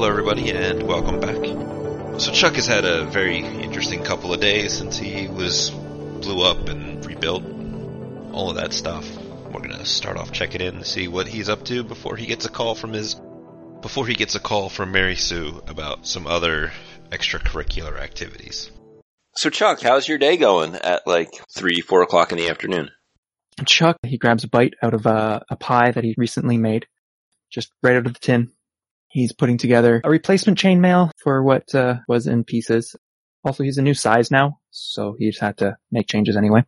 Hello, everybody, and welcome back. So Chuck has had a very interesting couple of days since he was blew up and rebuilt, all of that stuff. We're gonna start off checking in to see what he's up to before he gets a call from his before he gets a call from Mary Sue about some other extracurricular activities. So Chuck, how's your day going at like three, four o'clock in the afternoon? Chuck, he grabs a bite out of a, a pie that he recently made, just right out of the tin. He's putting together a replacement chainmail for what uh, was in pieces. Also, he's a new size now, so he just had to make changes anyway.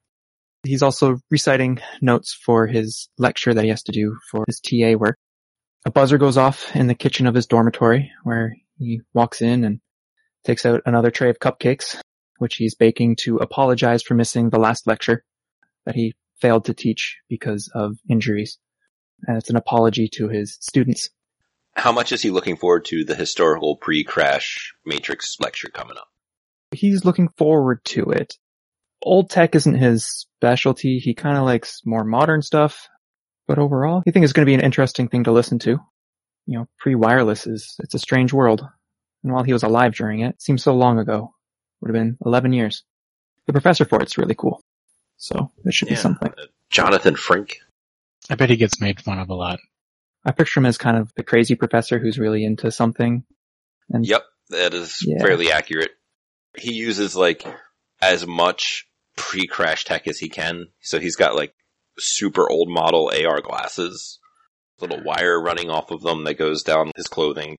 He's also reciting notes for his lecture that he has to do for his TA work. A buzzer goes off in the kitchen of his dormitory where he walks in and takes out another tray of cupcakes, which he's baking to apologize for missing the last lecture that he failed to teach because of injuries. And it's an apology to his students. How much is he looking forward to the historical pre-crash Matrix lecture coming up? He's looking forward to it. Old tech isn't his specialty. He kind of likes more modern stuff, but overall, I think it's going to be an interesting thing to listen to. You know, pre-wireless is, it's a strange world. And while he was alive during it, it seems so long ago. Would have been 11 years. The professor for it's really cool. So it should be something. Uh, Jonathan Frink. I bet he gets made fun of a lot. I picture him as kind of the crazy professor who's really into something. And Yep, that is Yeah. fairly accurate. He uses like as much pre-crash tech as he can. So he's got like super old model AR glasses, little wire running off of them that goes down his clothing.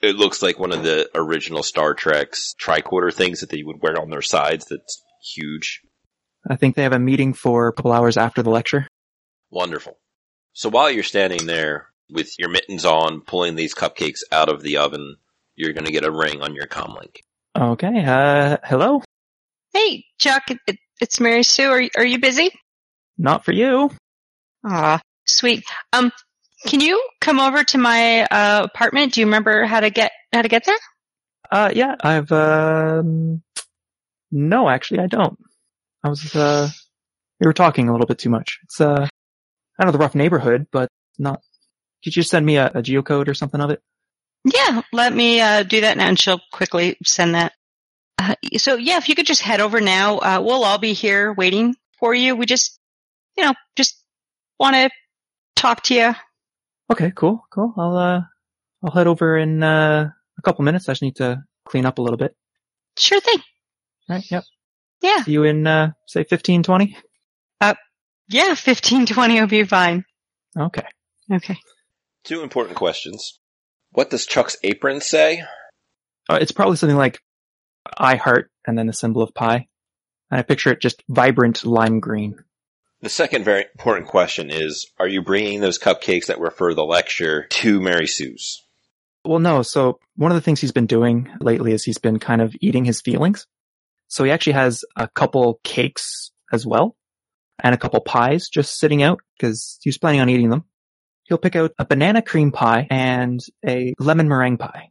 It looks like one of the original Star Trek's tricorder things that they would wear on their sides that's huge. I think they have a meeting for a couple hours after the lecture. Wonderful. So while you're standing there with your mittens on, pulling these cupcakes out of the oven, you're going to get a ring on your comlink. Okay, uh, hello? Hey, Chuck, it, it, it's Mary Sue. Are, you- are you busy? Not for you. Ah, sweet. Um, can you come over to my uh, apartment? Do you remember how to get how to get there? Uh, yeah, I've, um, no, actually, I don't. I was, uh, we were talking a little bit too much. It's, uh, I know the rough neighborhood, but not, could you just send me a, a geocode or something of it? Yeah, let me uh, do that now, and she'll quickly send that. Uh, so yeah, if you could just head over now, uh, we'll all be here waiting for you. We just, you know, just want to talk to you. Okay, cool, cool. I'll, uh, I'll head over in, uh, a couple minutes. I just need to clean up a little bit. Sure thing. Right, yep. Yeah, See you in, uh, say 15, 20? yeah, fifteen twenty will be fine. Okay. Okay. Two important questions. What does Chuck's apron say? Uh, it's probably something like I heart and then a symbol of pi. And I picture it just vibrant lime green. The second very important question is, are you bringing those cupcakes that were for the lecture to Mary Sue's? Well, no. So one of the things he's been doing lately is he's been kind of eating his feelings. So he actually has a couple cakes as well and a couple pies just sitting out because he's planning on eating them. He'll pick out a banana cream pie and a lemon meringue pie.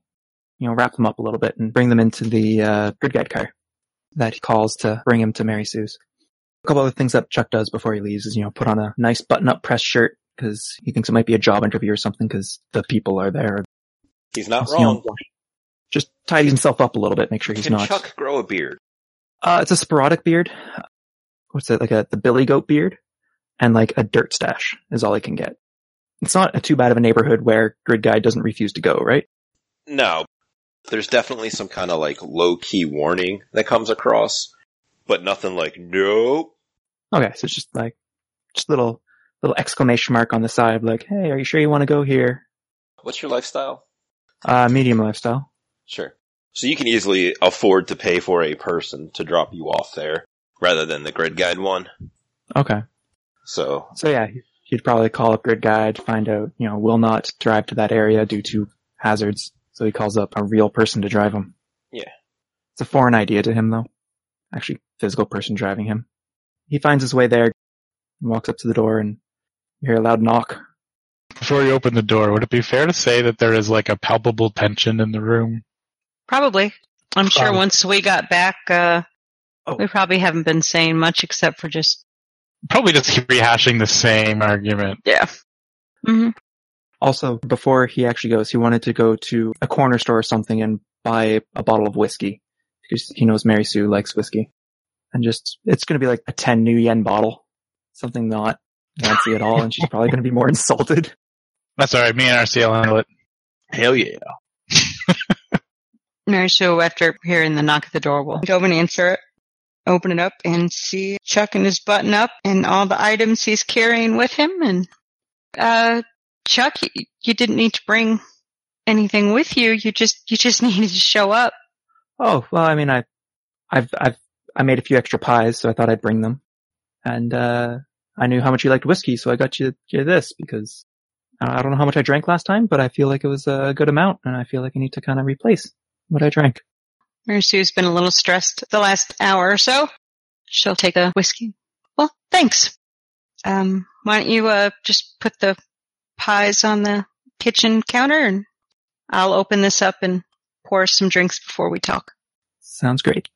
You know, wrap them up a little bit and bring them into the, uh, grid guide car that he calls to bring him to Mary Sue's. A couple other things that Chuck does before he leaves is, you know, put on a nice button up press shirt because he thinks it might be a job interview or something because the people are there. He's not You know, wrong. just tidy himself up a little bit, make sure he's Can not. Chuck grow a beard? Uh, it's a sporadic beard. What's it like a the Billy Goat beard, and like a dirt stash is all he can get. It's not a too bad of a neighborhood where Grid Guide doesn't refuse to go, right? No. There's definitely some kind of like low key warning that comes across, but nothing like nope. Okay, so it's just like just little little exclamation mark on the side, like, "Hey, are you sure you want to go here?" What's your lifestyle? Uh, medium lifestyle. Sure. So you can easily afford to pay for a person to drop you off there rather than the grid guide one. Okay, So so yeah, he'd probably call up Grid Guide, find out, you know, will not drive to that area due to hazards. So he calls up a real person to drive him. Yeah. It's a foreign idea to him though. Actually, physical person driving him. He finds his way there, walks up to the door and you hear a loud knock. Before you open the door, would it be fair to say that there is like a palpable tension in the room? Probably. I'm sure Um, once we got back, uh, Oh. we probably haven't been saying much except for just Probably just rehashing the same argument. yeah. hmm Also, before he actually goes, he wanted to go to a corner store or something and buy a bottle of whiskey because he knows Mary Sue likes whiskey. And just, it's going to be like a 10 nuyen bottle. Something not fancy at all. And she's probably going to be more insulted. That's all right. Me and RC'll handle it. Hell yeah. Mary Sue, after hearing the knock at the door, will go and answer it, open it up, and see Chuck in his button up and all the items he's carrying with him. And uh, Chuck, you, you didn't need to bring anything with you. You just you just needed to show up. Oh, well, I mean, I, I've, I've, I made a few extra pies, so I thought I'd bring them. And, uh, I knew how much you liked whiskey, so I got you, you this because I don't know how much I drank last time, but I feel like it was a good amount and I feel like I need to kind of replace what I drank. Mary Sue's been a little stressed the last hour or so. She'll take a whiskey. Well, thanks. Um, why don't you, uh, just put the pies on the kitchen counter and I'll open this up and pour some drinks before we talk. Sounds great.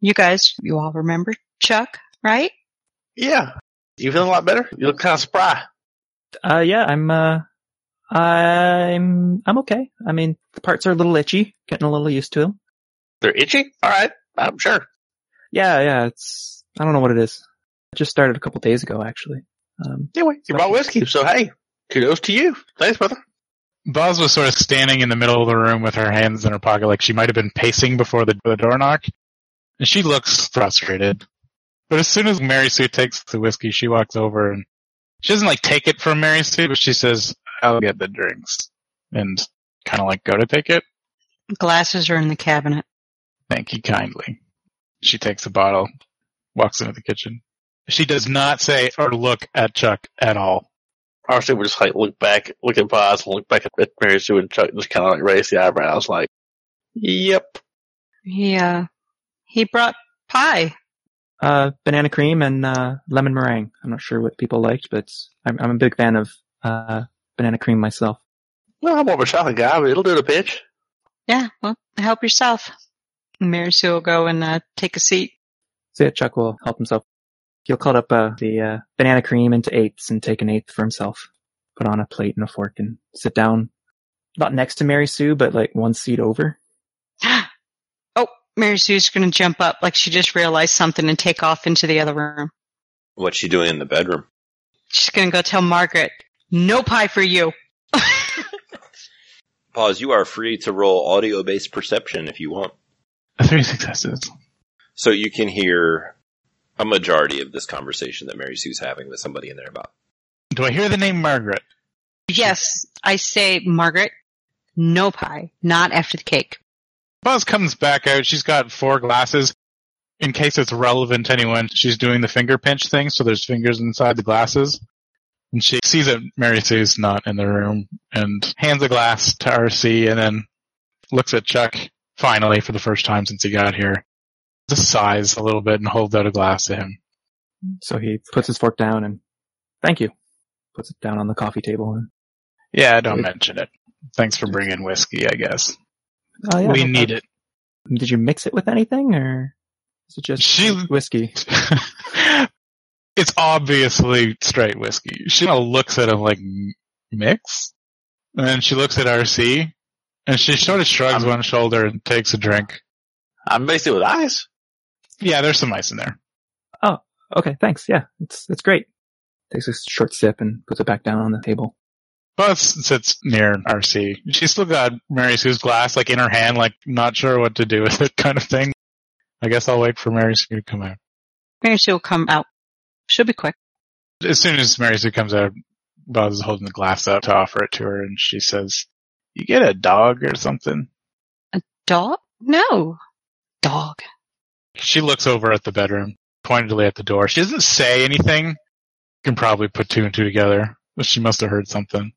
You guys, you all remember Chuck, right? Yeah. You feeling a lot better? You look kind of spry. Uh, yeah, I'm, uh, I'm, I'm okay. I mean, the parts are a little itchy, getting a little used to them. They're itchy? Alright. I'm sure. Yeah, yeah, it's, I don't know what it is. It just started a couple days ago, actually. Um, Anyway, you brought whiskey, so hey, kudos to you. Thanks, brother. Boz was sort of standing in the middle of the room with her hands in her pocket, like she might have been pacing before the, the door knock. And she looks frustrated. But as soon as Mary Sue takes the whiskey, she walks over and she doesn't like take it from Mary Sue, but she says, I'll get the drinks. And kind of like go to take it. Glasses are in the cabinet. Thank you kindly. She takes a bottle, walks into the kitchen. She does not say or look at Chuck at all. Honestly, we just like look back, look at Boz, and look back at Mary Sue and Chuck, and just kind of like raise the eyebrows, like, "Yep." He, uh, he brought pie. uh, banana cream and, uh, lemon meringue. I'm not sure what people liked, but I'm, I'm a big fan of, uh, banana cream myself. Well, I'm more of a chocolate guy, but it'll do the pitch. Yeah, well, help yourself. Mary Sue will go and, uh, take a seat. So yeah, Chuck will help himself. He'll cut up, uh, the, uh, banana cream into eighths and take an eighth for himself. Put on a plate and a fork and sit down. Not next to Mary Sue, but like one seat over. oh, Mary Sue's gonna jump up like she just realized something and take off into the other room. What's she doing in the bedroom? She's gonna go tell Margaret, no pie for you. Pause. You are free to roll audio based perception if you want. Three successes. So you can hear a majority of this conversation that Mary Sue's having with somebody in there about. Do I hear the name Margaret? yes, I say, Margaret, no pie, not after the cake. Buzz comes back out. She's got four glasses. In case it's relevant to anyone, she's doing the finger pinch thing, so there's fingers inside the glasses. And she sees that Mary Sue's not in the room and hands a glass to RC and then looks at Chuck finally for the first time since he got here. Just sighs a little bit and holds out a glass to him. So he puts his fork down and thank you. Puts it down on the coffee table and, Yeah, don't mention it. Thanks for bringing whiskey, I guess. oh yeah. we no need problem. Did you mix it with anything or is it just She- whiskey? it's obviously straight whiskey. She kind of looks at him like, mix? And then she looks at RC and she sort of shrugs I'm- one shoulder and takes a drink. I'm it with ice. Yeah, there's some ice in there. Oh, okay, thanks. Yeah, it's, it's great. Takes a short sip and puts it back down on the table. Buzz sits near RC. She's still got Mary Sue's glass like in her hand, like not sure what to do with it kind of thing. I guess I'll wait for Mary Sue to come out. Mary Sue will come out. She'll be quick. As soon as Mary Sue comes out, Buzz is holding the glass up to offer it to her and she says, you get a dog or something? A dog? No. Dog. She looks over at the bedroom, pointedly at the door. She doesn't say anything. You can probably put two and two together, but she must have heard something.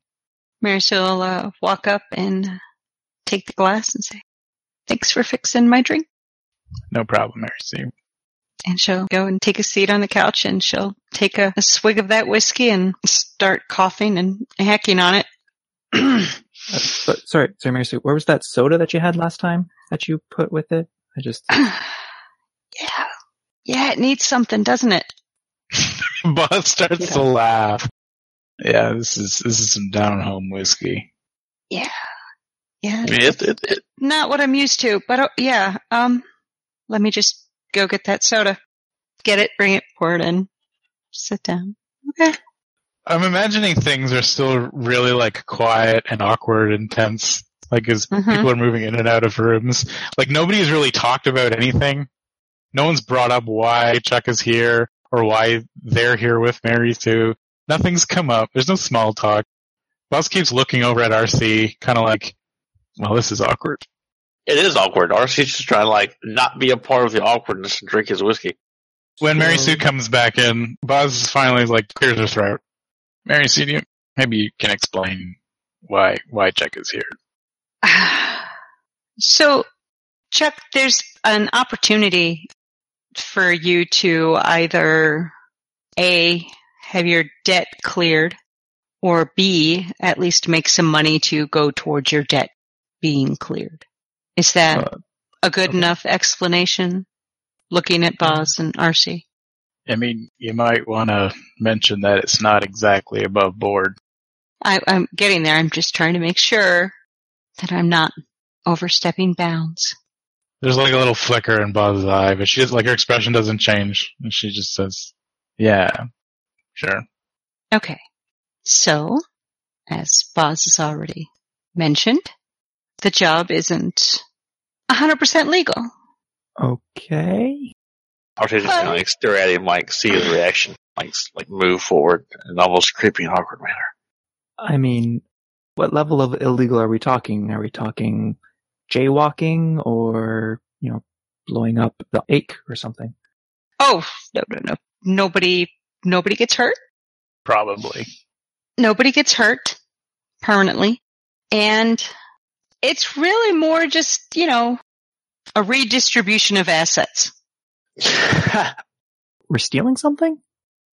Mary Sue will uh, walk up and uh, take the glass and say, thanks for fixing my drink. No problem, Mary Sue. And she'll go and take a seat on the couch and she'll take a, a swig of that whiskey and start coughing and hacking on it. Uh, but sorry, sorry, Mary Sue, where was that soda that you had last time that you put with it? I just, yeah. Yeah, it needs something, doesn't it? Buzz starts Yeah. to laugh. Yeah, this is this is some down home whiskey. Yeah. Yeah. I mean, it, it, it, Not what I'm used to, but uh, yeah. Um, let me just go get that soda. Get it, bring it, pour it in. Sit down. Okay. I'm imagining things are still really like quiet and awkward and tense. Like as Mhm. people are moving in and out of rooms. Like nobody has really talked about anything. No one's brought up why Chuck is here or why they're here with Mary Sue. Nothing's come up. There's no small talk. Buzz keeps looking over at RC, kind of like, well, this is awkward. it is awkward. RC's just trying to like not be a part of the awkwardness and drink his whiskey. When Mary Sue comes back in, Buzz finally like clears her throat. Mary you, maybe you can explain why why Chuck is here. So, Chuck, there's an opportunity for you to either A, have your debt cleared, or B, at least make some money to go towards your debt being cleared. Is that Uh, a good okay. enough explanation? Looking at Boz and RC. I mean, you might want to mention that it's not exactly above board. I, I'm getting there. I'm just trying to make sure that I'm not overstepping bounds. There's like a little flicker in Buzz's eye, but she just like her expression doesn't change, and she just says, "Yeah, sure." Okay. So, as Boz has already mentioned, the job isn't 100% legal. Okay. RC just kind of like stare at him, like see his reaction, like like move forward in an almost creepy and awkward manner. I mean, what level of illegal are we talking? Are we talking jaywalking or, you know, blowing up the ache or something? Oh, no, no, no. Nobody, nobody gets hurt. Probably. Nobody gets hurt permanently. And it's really more just, you know, a redistribution of assets. We're stealing something?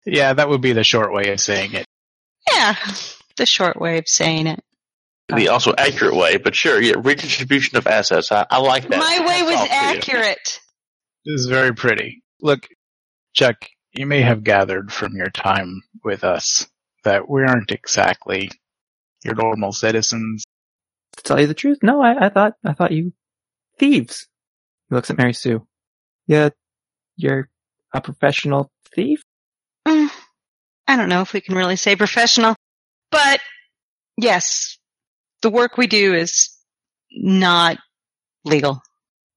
Yeah, that would be the short way of saying it. Yeah. The short way of saying it. the also accurate way, but sure, yeah, redistribution of assets. I, I like that. My way Hats was off to you. accurate. This is very pretty. Look, Chuck, you may have gathered from your time with us that we aren't exactly your normal citizens. To tell you the truth, no, I, I thought, I thought you thieves. He looks at Mary Sue. Yeah, you're a professional thief? Mm, I don't know if we can really say professional, but yes, the work we do is not legal.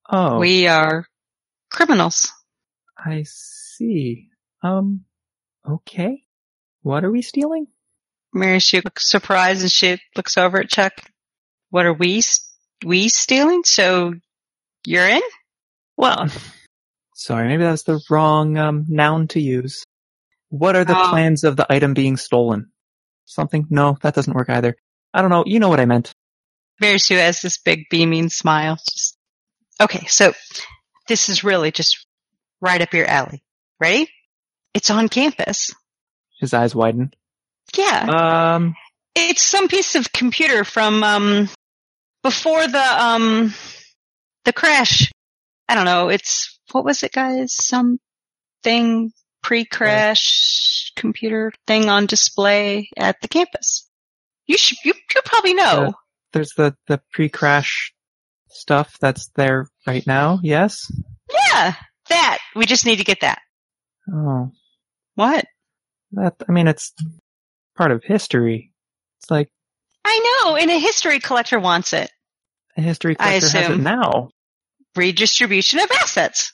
Oh, We are criminals. I see. Um, okay. What are we stealing? Mary Sue looks surprised and she looks over at Chuck. What are we, we stealing? So you're in? Well, sorry, maybe that's the wrong um, noun to use. What are the Oh. plans of the item being stolen? Something? No, that doesn't work either. I don't know. You know what I meant. Sue has this big beaming smile. Just, okay, so this is really just right up your alley. Ready? It's on campus. His eyes widen. Yeah. Um, It's some piece of computer from um before the um the crash. I don't know. It's what was it, guys? Something pre-crash computer thing on display at the campus. You should. You you probably know. there's the, the pre-crash stuff that's there right now. Yes? Yeah, that. We just need to get that. Oh, What? that, I mean, it's part of history. It's like I know. And a history collector wants it. a history I collector has it now. Redistribution of assets,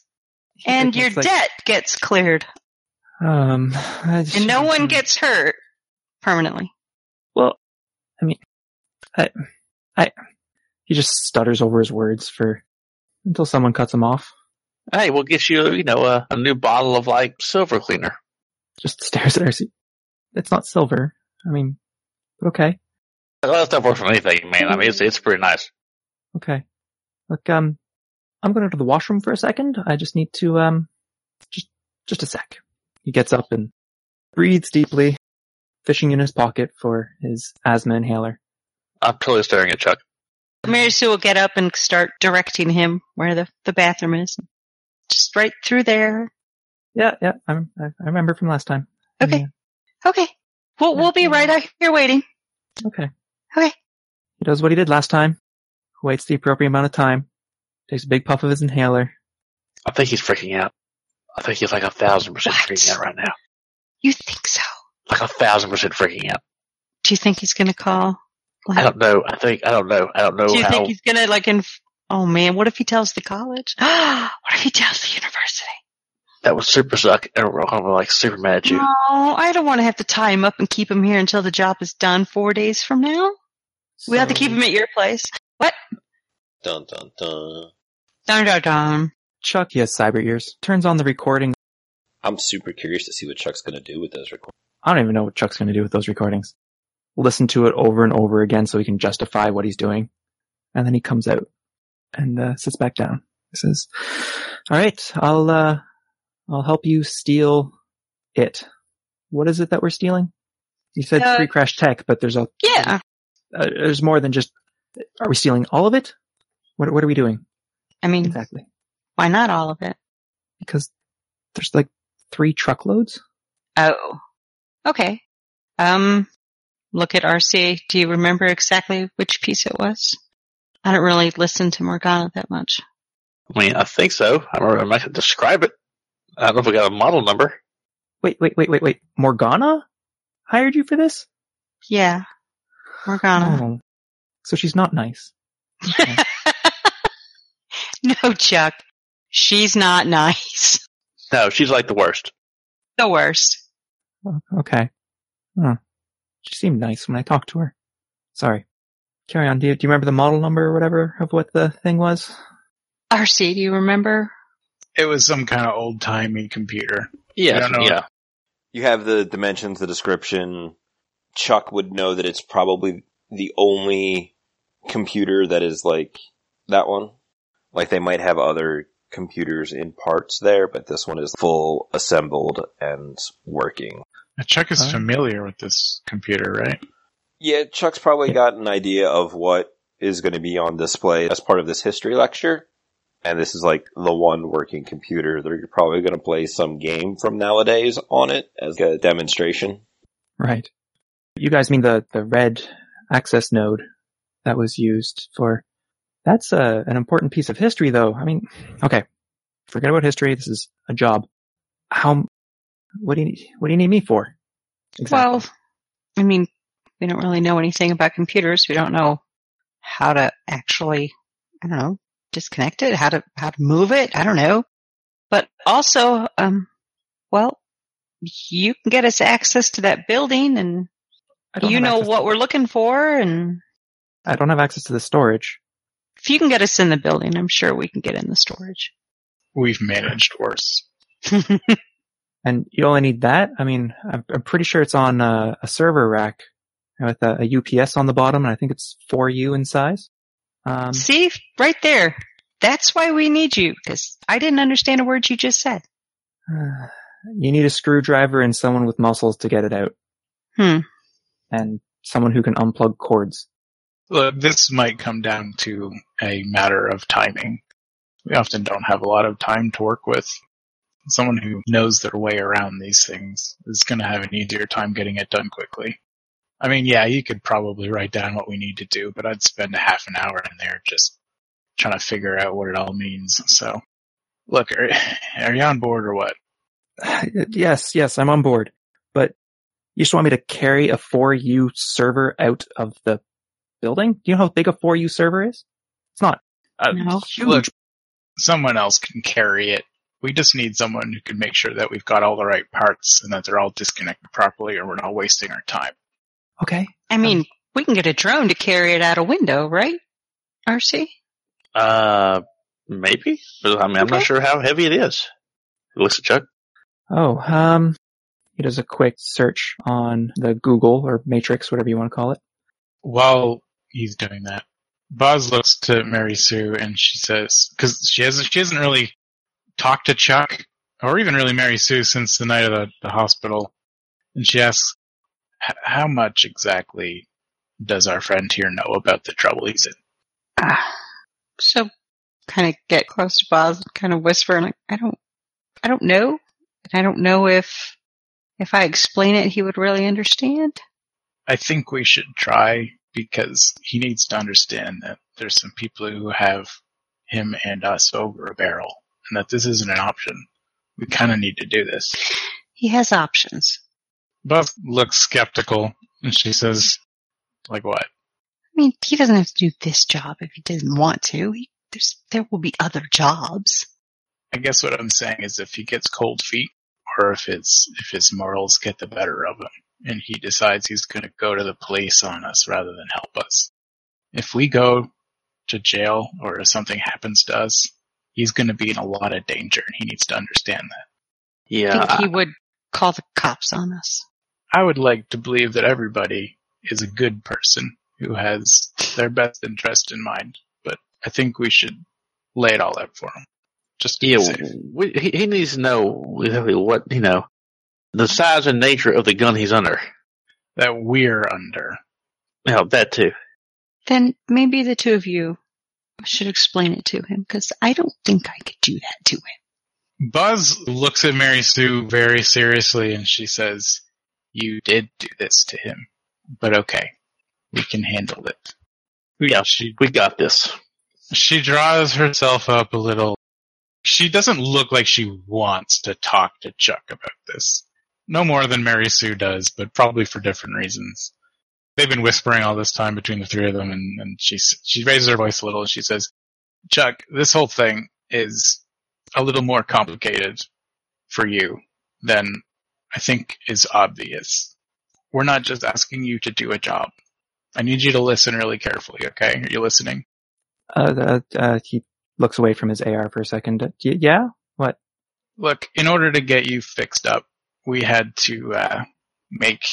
and your like- debt gets cleared, Um, I just- and no one gets hurt permanently. Well, I mean, I, I, he just stutters over his words for until someone cuts him off. Hey, we'll get you, you know, a, a new bottle of like silver cleaner. Just stares at RC. It's not silver. I mean, but okay, Well, that stuff works on anything, man. I mean, it's it's pretty nice. okay. Look, um, I'm going to the washroom for a second. I just need to, um, just, just a sec. He gets up and breathes deeply, fishing in his pocket for his asthma inhaler. I'm totally staring at Chuck. Mary Sue will get up and start directing him where the, the bathroom is. Just right through there. Yeah, yeah, I, I, I remember from last time. Okay. Yeah. Okay. We'll, we'll be right out here waiting. Okay. Okay. He does what he did last time. Waits the appropriate amount of time. Takes a big puff of his inhaler. I think he's freaking out. I think he's like a thousand percent What? freaking out right now. You think so? Like a thousand percent freaking out. Do you think he's gonna call? Like, I don't know. I think I don't know. I don't know do you how. think he's gonna like in? Oh man, what if he tells the college? what if he tells the university? that would super suck. And we're like super mad at you. No, I don't want to have to tie him up and keep him here until the job is done four days from now. We have to keep him at your place. What? Dun dun dun. Dun dun dun. Chuck, he has cyber ears. Turns on the recording. I'm super curious to see what Chuck's gonna do with those recordings. I don't even know what Chuck's going to do with those recordings. Listen to it over and over again so he can justify what he's doing. And then he comes out and uh, sits back down. He says, all right, I'll, uh, I'll help you steal it. What is it that we're stealing? You said Uh, pre-crash tech, but there's a, Yeah. uh, there's more than just, are we stealing all of it? What, what are we doing I mean, exactly? why not all of it? Because there's like three truckloads. Oh. Okay. Um, look at RC. Do you remember exactly which piece it was? I don't really listen to Morgana that much. I mean, I think so. I remember I could describe it. I don't know if we got a model number. Wait, wait, wait, wait, wait. Morgana hired you for this? Yeah. Morgana. Oh. So she's not nice. no, Chuck. She's not nice. No, she's like the worst. The worst. Oh, Okay. Huh. She seemed nice when I talked to her. Sorry. Carry on. Do you, do you remember the model number or whatever of what the thing was? RC, do you remember? It was some kind of old timey computer. Yeah, I don't know. yeah. You have the dimensions, the description. Chuck would know that it's probably the only computer that is like that one. Like they might have other computers in parts there, but this one is full assembled and working. Now, Chuck is Huh? familiar with this computer, right? Yeah, Chuck's probably got an idea of what is going to be on display as part of this history lecture. And this is like the one working computer. They're probably going to play some game from nowadays on it as a demonstration. Right. You guys mean the, the red access node that was used for, that's a, an important piece of history though. I mean, okay. Forget about history. This is a job. How, what do you what do you need me for? Well, I mean, we don't really know anything about computers. We don't know how to actually, I don't know, disconnect it, how to, how to move it. I don't know. But also, um, well, you can get us access to that building and you know what to- we're looking for. And I don't have access to the storage. If you can get us in the building, I'm sure we can get in the storage. We've managed worse. And you only need that? I mean, I'm, I'm pretty sure it's on a, a server rack with a, a UPS on the bottom, and I think it's 4U in size. Um, See, right there. That's why we need you, because I didn't understand a word you just said. you need a screwdriver and someone with muscles to get it out, Hmm. and someone who can unplug cords. Look, this might come down to a matter of timing. We often don't have a lot of time to work with. Someone who knows their way around these things is going to have an easier time getting it done quickly. I mean, yeah, you could probably write down what we need to do, but I'd spend a half an hour in there just trying to figure out what it all means. So, look, are, are you on board or what? yes, yes, I'm on board. But you just want me to carry a 4U server out of the building? Do you know how big a 4U server is? It's not uh, No. huge. Look, someone else can carry it. We just need someone who can make sure that we've got all the right parts and that they're all disconnected properly or we're not wasting our time. okay. I mean, we can get a drone to carry it out a window, right? RC? Uh, maybe. But, I mean, I'm not sure how heavy it is. He looks at Chuck. Oh, um, he does a quick search on the Google or Matrix, whatever you want to call it. While he's doing that, Boz looks to Mary Sue and she says, cause she hasn't, she hasn't really talked to Chuck or even really Mary Sue since the night of the, the hospital. And she asks, how much exactly does our friend here know about the trouble he's in? Ah. So, kind of get close to Boz and kind of whisper, and I, I don't, I don't know. And I don't know if, If I explain it, he would really understand. I think we should try because he needs to understand that there's some people who have him and us over a barrel and that this isn't an option. We kind of need to do this. He has options. Buff looks skeptical and she says, like what? I mean, he doesn't have to do this job if he doesn't want to. He, there's, there will be other jobs. I guess what I'm saying is if he gets cold feet or if it's, if his morals get the better of him and he decides he's going to go to the police on us rather than help us. If we go to jail or if something happens to us, he's going to be in a lot of danger and he needs to understand that. I Yeah, think he would call the cops on us. I would like to believe that everybody is a good person who has their best interest in mind, but I think we should lay it all out for him. Just to yeah. be safe. We, he, he needs to know exactly what you know, the size and nature of the gun he's under. That we're under. Now that too. Then maybe the two of you should explain it to him because I don't think I could do that to him. Buzz looks at Mary Sue very seriously and she says, You did do this to him, but okay, we can handle it. Yeah. She, We got this. she draws herself up a little. She doesn't look like she wants to talk to Chuck about this. No more than Mary Sue does, but probably for different reasons. They've been whispering all this time between the three of them and, and she, she raises her voice a little and she says, Chuck, this whole thing is a little more complicated for you than I think is obvious. We're not just asking you to do a job. I need you to listen really carefully, okay? Are you listening? Uh, uh, uh, he looks away from his AR for a second. Yeah? What? Look, in order to get you fixed up, we had to uh, make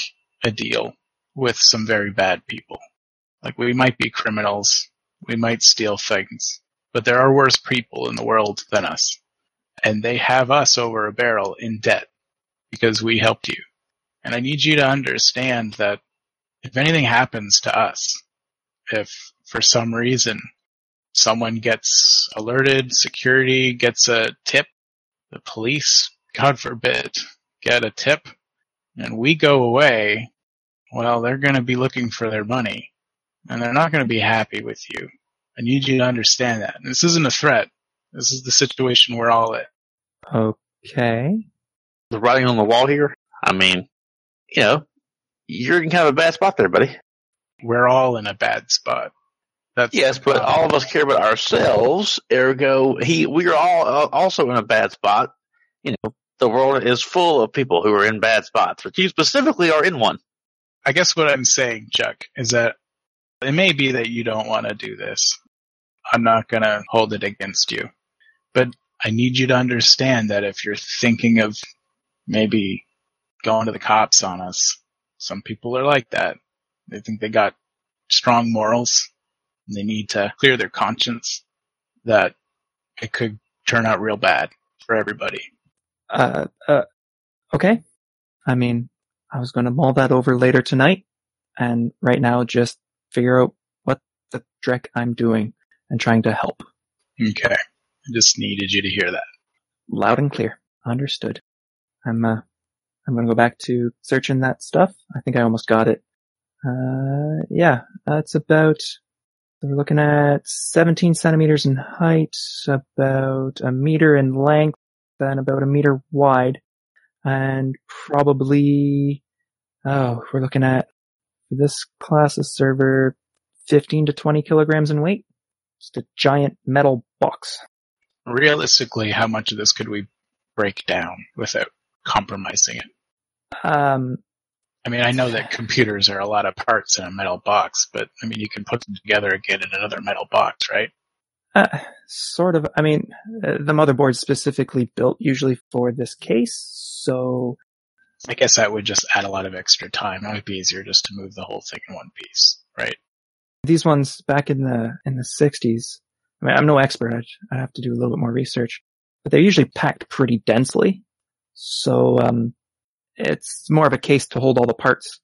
a deal with some very bad people. Like we might be criminals, we might steal things, but there are worse people in the world than us. And they have us over a barrel in debt because we helped you. And I need you to understand that if anything happens to us, if for some reason someone gets alerted, security gets a tip, the police, God forbid, get a tip, and we go away, well, they're going to be looking for their money, and they're not going to be happy with you. I need you to understand that. This isn't a threat. This is the situation we're all in. Okay. The writing on the wall here. I mean, you know, you're in kind of a bad spot there, buddy. We're all in a bad spot. That's Yes, but all of us care about ourselves. Ergo, he, we are all uh, also in a bad spot. You know, the world is full of people who are in bad spots, but you specifically are in one. I guess what I'm saying, Chuck, is that it may be that you don't want to do this. I'm not going to hold it against you. But I need you to understand that if you're thinking of maybe going to the cops on us, some people are like that. They think they got strong morals and they need to clear their conscience that it could turn out real bad for everybody. Uh, uh, okay. I mean, I was going to mull that over later tonight, and right now just figure out what the dreck I'm doing and trying to help. Okay. I just needed you to hear that. Loud and clear. Understood. I'm, uh, I'm going to go back to searching that stuff. I think I almost got it. Uh, yeah, that's about, we're looking at 17 centimeters in height, about a meter in length, and about a meter wide, and probably, oh, we're looking at, this class of server, 15 to 20 kilograms in weight. Just a giant metal box. realistically, how much of this could we break down without compromising it? Um, I mean, I know that computers are a lot of parts in a metal box, but I mean, you can put them together again in another metal box, right? Uh, sort of. I mean, uh, the motherboard's specifically built usually for this case, so I guess that would just add a lot of extra time. It might be easier just to move the whole thing in one piece, right? these ones back in the in the 60s. I mean, I'm no expert. I'd, I'd have to do a little bit more research, but they're usually packed pretty densely. So um, it's more of a case to hold all the parts,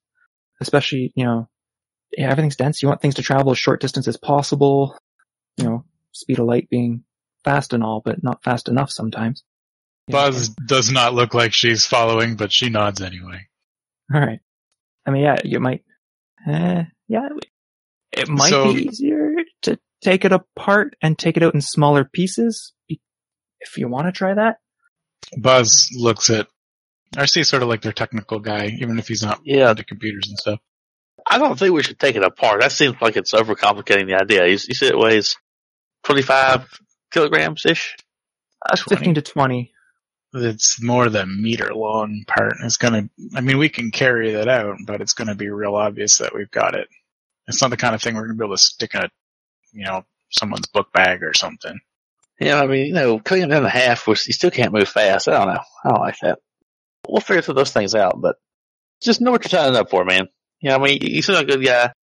especially you know, yeah, everything's dense. You want things to travel as short distance as possible. You know, speed of light being fast and all, but not fast enough sometimes. Buzz does not look like she's following, but she nods anyway. All right. I mean, yeah, you might. Eh, yeah, it might So- be easier to take it apart and take it out in smaller pieces if you want to try that. Buzz looks at RC sort of like their technical guy, even if he's not Yeah, into computers and stuff. I don't think we should take it apart. That seems like it's overcomplicating the idea. You, you said it weighs 25 kilograms ish? That's 15 to 20. It's more the meter long part. It's gonna, I mean, we can carry that out, but it's gonna be real obvious that we've got it. It's not the kind of thing we're gonna be able to stick in a, you know, someone's book bag or something. Yeah, I mean, you know, cutting it in half, which you still can't move fast. I don't know. I don't like that. We'll figure through those things out, but just know what you're signing up for, man. You know, I mean, you seem like a good guy.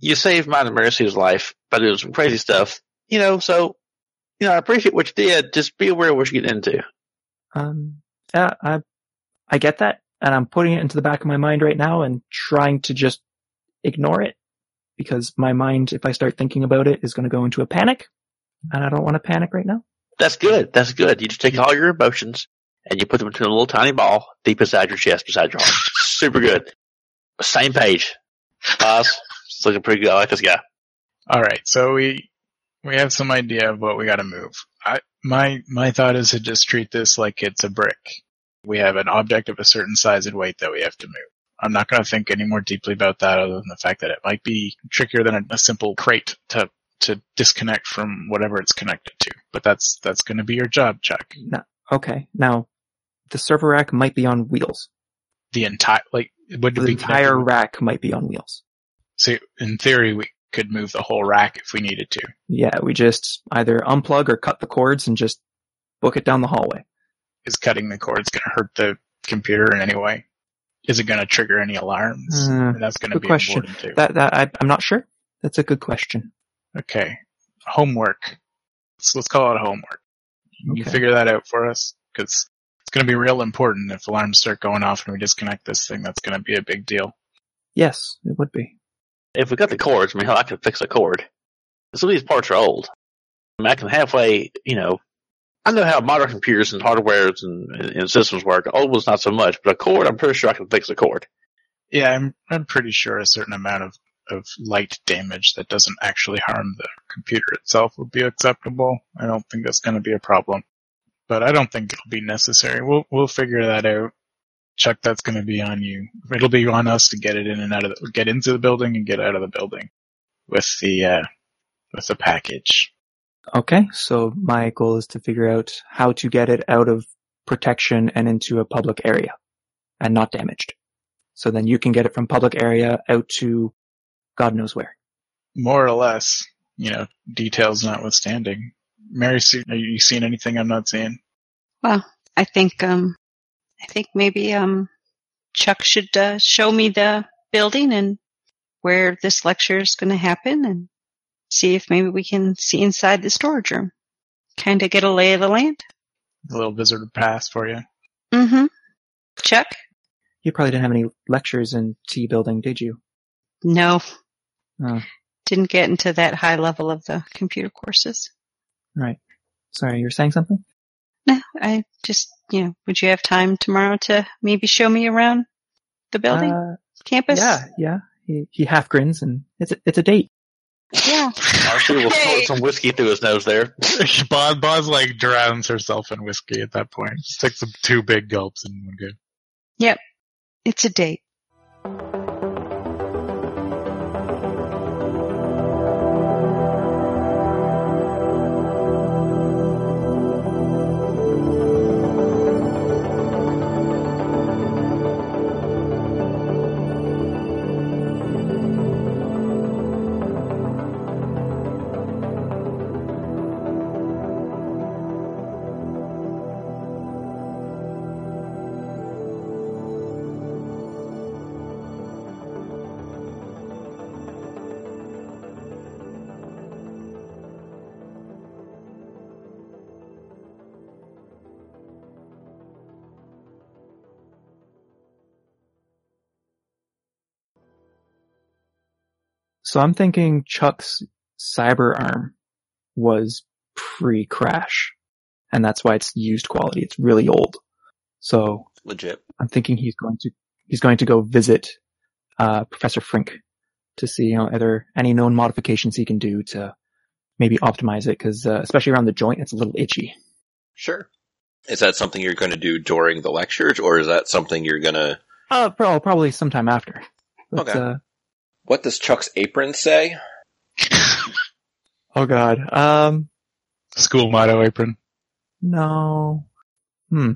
You saved mine and Mercy's life by doing some crazy stuff. You know, so, you know, I appreciate what you did. Just be aware of what you get into. Um, yeah, I, I get that, and I'm putting it into the back of my mind right now and trying to just ignore it because my mind, if I start thinking about it, is going to go into a panic, and I don't want to panic right now. That's good. That's good. You just take all your emotions and you put them into a little tiny ball deep inside your chest, beside your heart. Super good. Same page. Boss, it's looking pretty good. I like this guy. All right, so we we have some idea of what we got to move. I my my thought is to just treat this like it's a brick. We have an object of a certain size and weight that we have to move. I'm not going to think any more deeply about that other than the fact that it might be trickier than a, a simple crate to to disconnect from whatever it's connected to. But that's that's going to be your job, Chuck. No, okay, now the server rack might be on wheels. The entire like would it The entire connected- rack might be on wheels. So in theory, we could move the whole rack if we needed to. Yeah, we just either unplug or cut the cords and just book it down the hallway. Is cutting the cords going to hurt the computer in any way? Is it going to trigger any alarms? Uh, that's going to be question. important too. That that I, I'm not sure. That's a good question. okay, homework. Let's, let's call it homework. You Okay. figure that out for us because it's going to be real important if alarms start going off and we disconnect this thing. That's going to be a big deal. Yes, it would be. If we got the cords, I mean, hell, I could fix a cord. Some of these parts are old. I mean, I can halfway, you know, I know how modern computers and hardwares and, and systems work. Old ones not so much, but a cord, I'm pretty sure I can fix a cord. Yeah, I'm I'm pretty sure a certain amount of of light damage that doesn't actually harm the computer itself would be acceptable. I don't think that's going to be a problem, but I don't think it'll be necessary. We'll we'll figure that out. Chuck, that's going to be on you. It'll be on us to get it in and out of the, get into the building and get out of the building with the uh with the package. Okay, so my goal is to figure out how to get it out of protection and into a public area and not damaged. So then you can get it from public area out to God knows where. More or less, you know, details notwithstanding. Mary, Sue, are you seeing anything I'm not seeing? Well, I think um, I think maybe um, Chuck should uh, show me the building and where this lecture is going to happen, and see if maybe we can see inside the storage room. Kind of get a lay of the land. A little visitor pass for you. Mm-hmm. Chuck? You probably didn't have any lectures in T building, did you? No. Oh. Didn't get into that high level of the computer courses. Right. Sorry, you were saying something? No, I just, you know, would you have time tomorrow to maybe show me around the building, Uh, campus? yeah, yeah. He, he half grins and it's a, it's a date. Yeah. RC will Yay. snort some whiskey through his nose there. Boz, Boz like drowns herself in whiskey at that point. Just takes two big gulps and we're good. Yep. It's a date. So I'm thinking Chuck's cyber arm was pre-crash. and that's why it's used quality. It's really old. So Legit. I'm thinking he's going to he's going to go visit uh, Professor Frink to see you know are there any known modifications he can do to maybe optimize it because uh, especially around the joint it's a little itchy. Sure. Is that something you're going to do during the lectures, or is that something you're going to? Uh, probably, probably sometime after. But, Okay. uh, What does Chuck's apron say? oh god. Um, School motto apron. no. Hmm.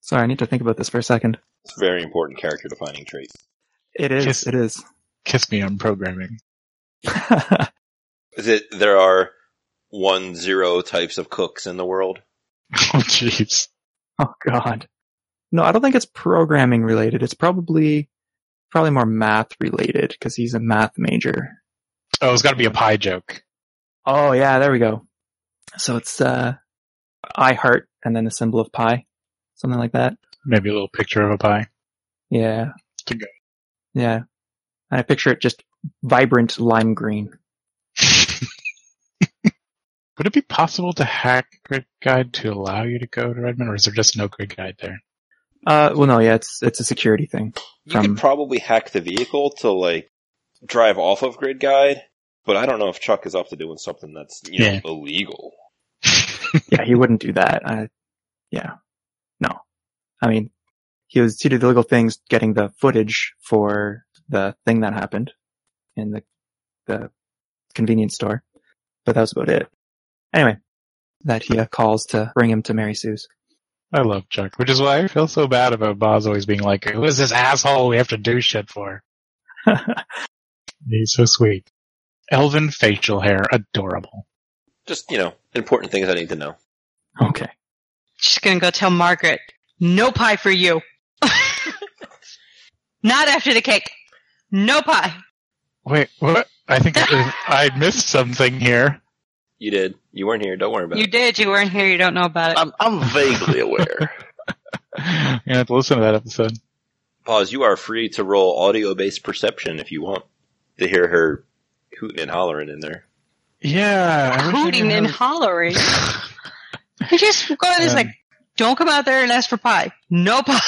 Sorry, I need to think about this for a second. It's a very important character defining trait. It is. Kiss- It is. Kiss me on programming. Is it there are one zero types of cooks in the world? Oh jeez. oh god. No, I don't think it's programming related. It's probably probably more math related because he's a math major. Oh, it's got to be a pie joke. Oh yeah, there we go. So it's uh I heart and then the symbol of pi. Something like that. Maybe a little picture of a pie. Yeah. To go. Yeah. And I picture it just vibrant lime green. Would it be possible to hack Grid Guide to allow you to go to Redmond, or is there just no Grid Guide there? Uh well no, yeah, it's it's a security thing. You From- could probably hack the vehicle to like drive off of Grid Guide, but I don't know if Chuck is up to doing something that's you know Yeah. illegal. yeah, he wouldn't do that. I, yeah. No. I mean, he was, he did illegal things getting the footage for the thing that happened in the, the convenience store. But that was about it. Anyway, that he uh, calls to bring him to Mary Sue's. I love Chuck, which is why I feel so bad about Boz always being like, "Who is this asshole we have to do shit for?" He's so sweet. Elven facial hair, adorable. Just you know, important things I need to know. okay. She's gonna go tell Margaret, no pie for you. Not after the cake. No pie. Wait, what? I think I, I missed something here. You did. You weren't here. Don't worry about You it. You did. You weren't here. You don't know about it. I'm, I'm vaguely aware. You have to listen to that episode. Pause. You are free to roll audio based perception if you want to hear her hooting and hollering in there. Yeah, I wish I Hooting and hollering. You just go in and Um, like, don't come out there and ask for pie. No pie.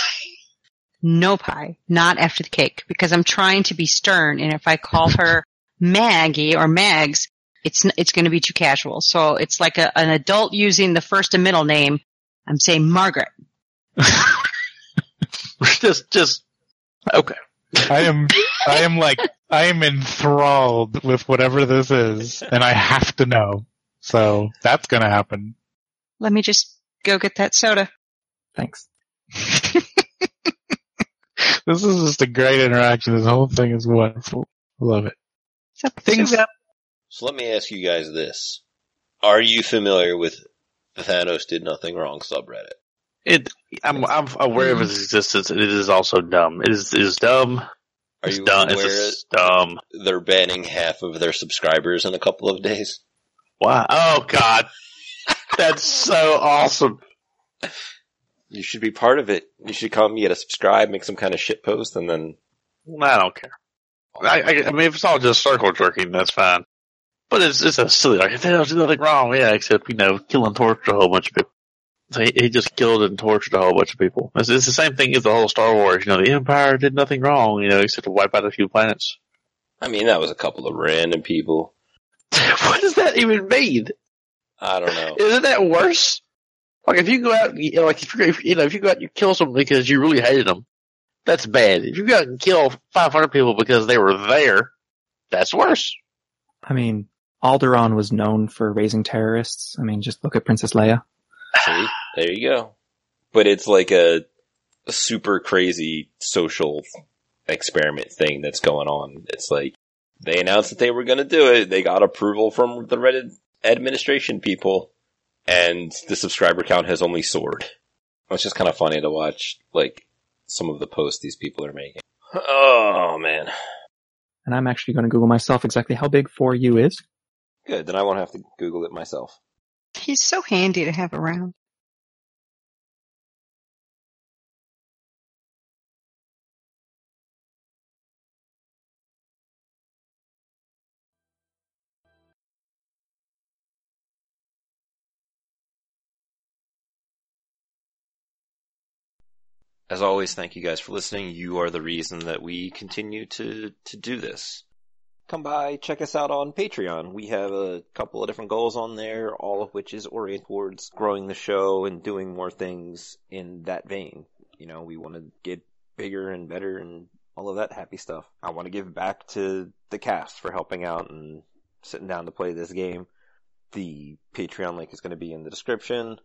No pie. Not after the cake. Because I'm trying to be stern and if I call her Maggie or Mags, it's, it's gonna be too casual. So it's like a, an adult using the first and middle name. I'm saying Margaret. just, just, okay. I am, I am like, I am enthralled with whatever this is, and I have to know. So that's gonna happen. Let me just go get that soda. Thanks. This is just a great interaction. This whole thing is wonderful. Love it. So Things that So let me ask you guys this: Are you familiar with the Thanos did nothing wrong subreddit? It, I'm, I'm aware of its existence. and It is also dumb. It is, it is dumb. Are it's you dumb. aware It's dumb. they're banning half of their subscribers in a couple of days? Wow. Oh God. That's so awesome. You should be part of it. You should come, you get a subscribe, make some kind of shit post, and then I don't care. I, I, I mean, if it's all just circle jerking, that's fine. But it's it's a silly. Like they don't do nothing wrong. Yeah, except you know, kill and torture a whole bunch of people. So he, he just killed and tortured a whole bunch of people. It's, it's the same thing as the whole Star Wars. You know, the Empire did nothing wrong. You know, except to wipe out a few planets. I mean that was a couple of random people. what does that even mean? I don't know. Isn't that worse? Like if you go out, you know, like if you if, you know if you go out and you kill someone because you really hated them, that's bad. If you go out and kill 500 people because they were there, that's worse. I mean, Alderaan was known for raising terrorists. I mean, just look at Princess Leia. See, there you go. But it's like a, a super crazy social experiment thing that's going on. It's like they announced that they were going to do it. They got approval from the Reddit administration people, and the subscriber count has only soared. It's just kind of funny to watch, like some of the posts these people are making. Oh man, And I'm actually going to Google myself exactly how big 4U is. Good, then I won't have to Google it myself. He's so handy to have around. As always, thank you guys for listening. You are the reason that we continue to, to do this. Come by, check us out on Patreon. We have a couple of different goals on there, all of which is oriented towards growing the show and doing more things in that vein. You know, we want to get bigger and better and all of that happy stuff. I want to give back to the cast for helping out and sitting down to play this game. The Patreon link is going to be in the description.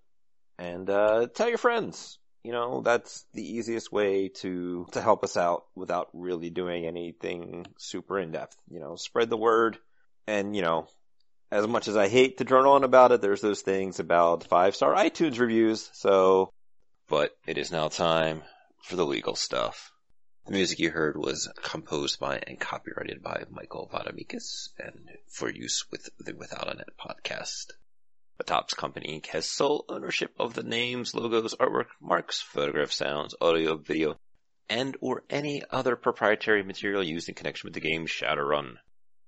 And uh, tell your friends. You know, that's the easiest way to to help us out without really doing anything super in depth. You know, spread the word. And you know, as much as I hate to drone on about it, there's those things about five star iTunes reviews. So, but it is now time for the legal stuff. The music you heard was composed by and copyrighted by Michael Vamiadakis and for use with the Without a Net podcast. The Topps Company Inc. has sole ownership of the names, logos, artwork, marks, photograph sounds, audio, video, and or any other proprietary material used in connection with the game Shadowrun.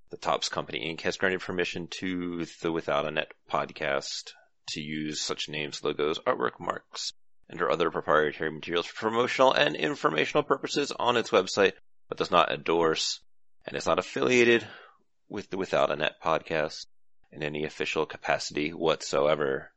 The Topps Company Inc. has granted permission to the Without a Net podcast to use such names, logos, artwork, marks, and or other proprietary materials for promotional and informational purposes on its website, but does not endorse and is not affiliated with the Without a Net podcast in any official capacity whatsoever.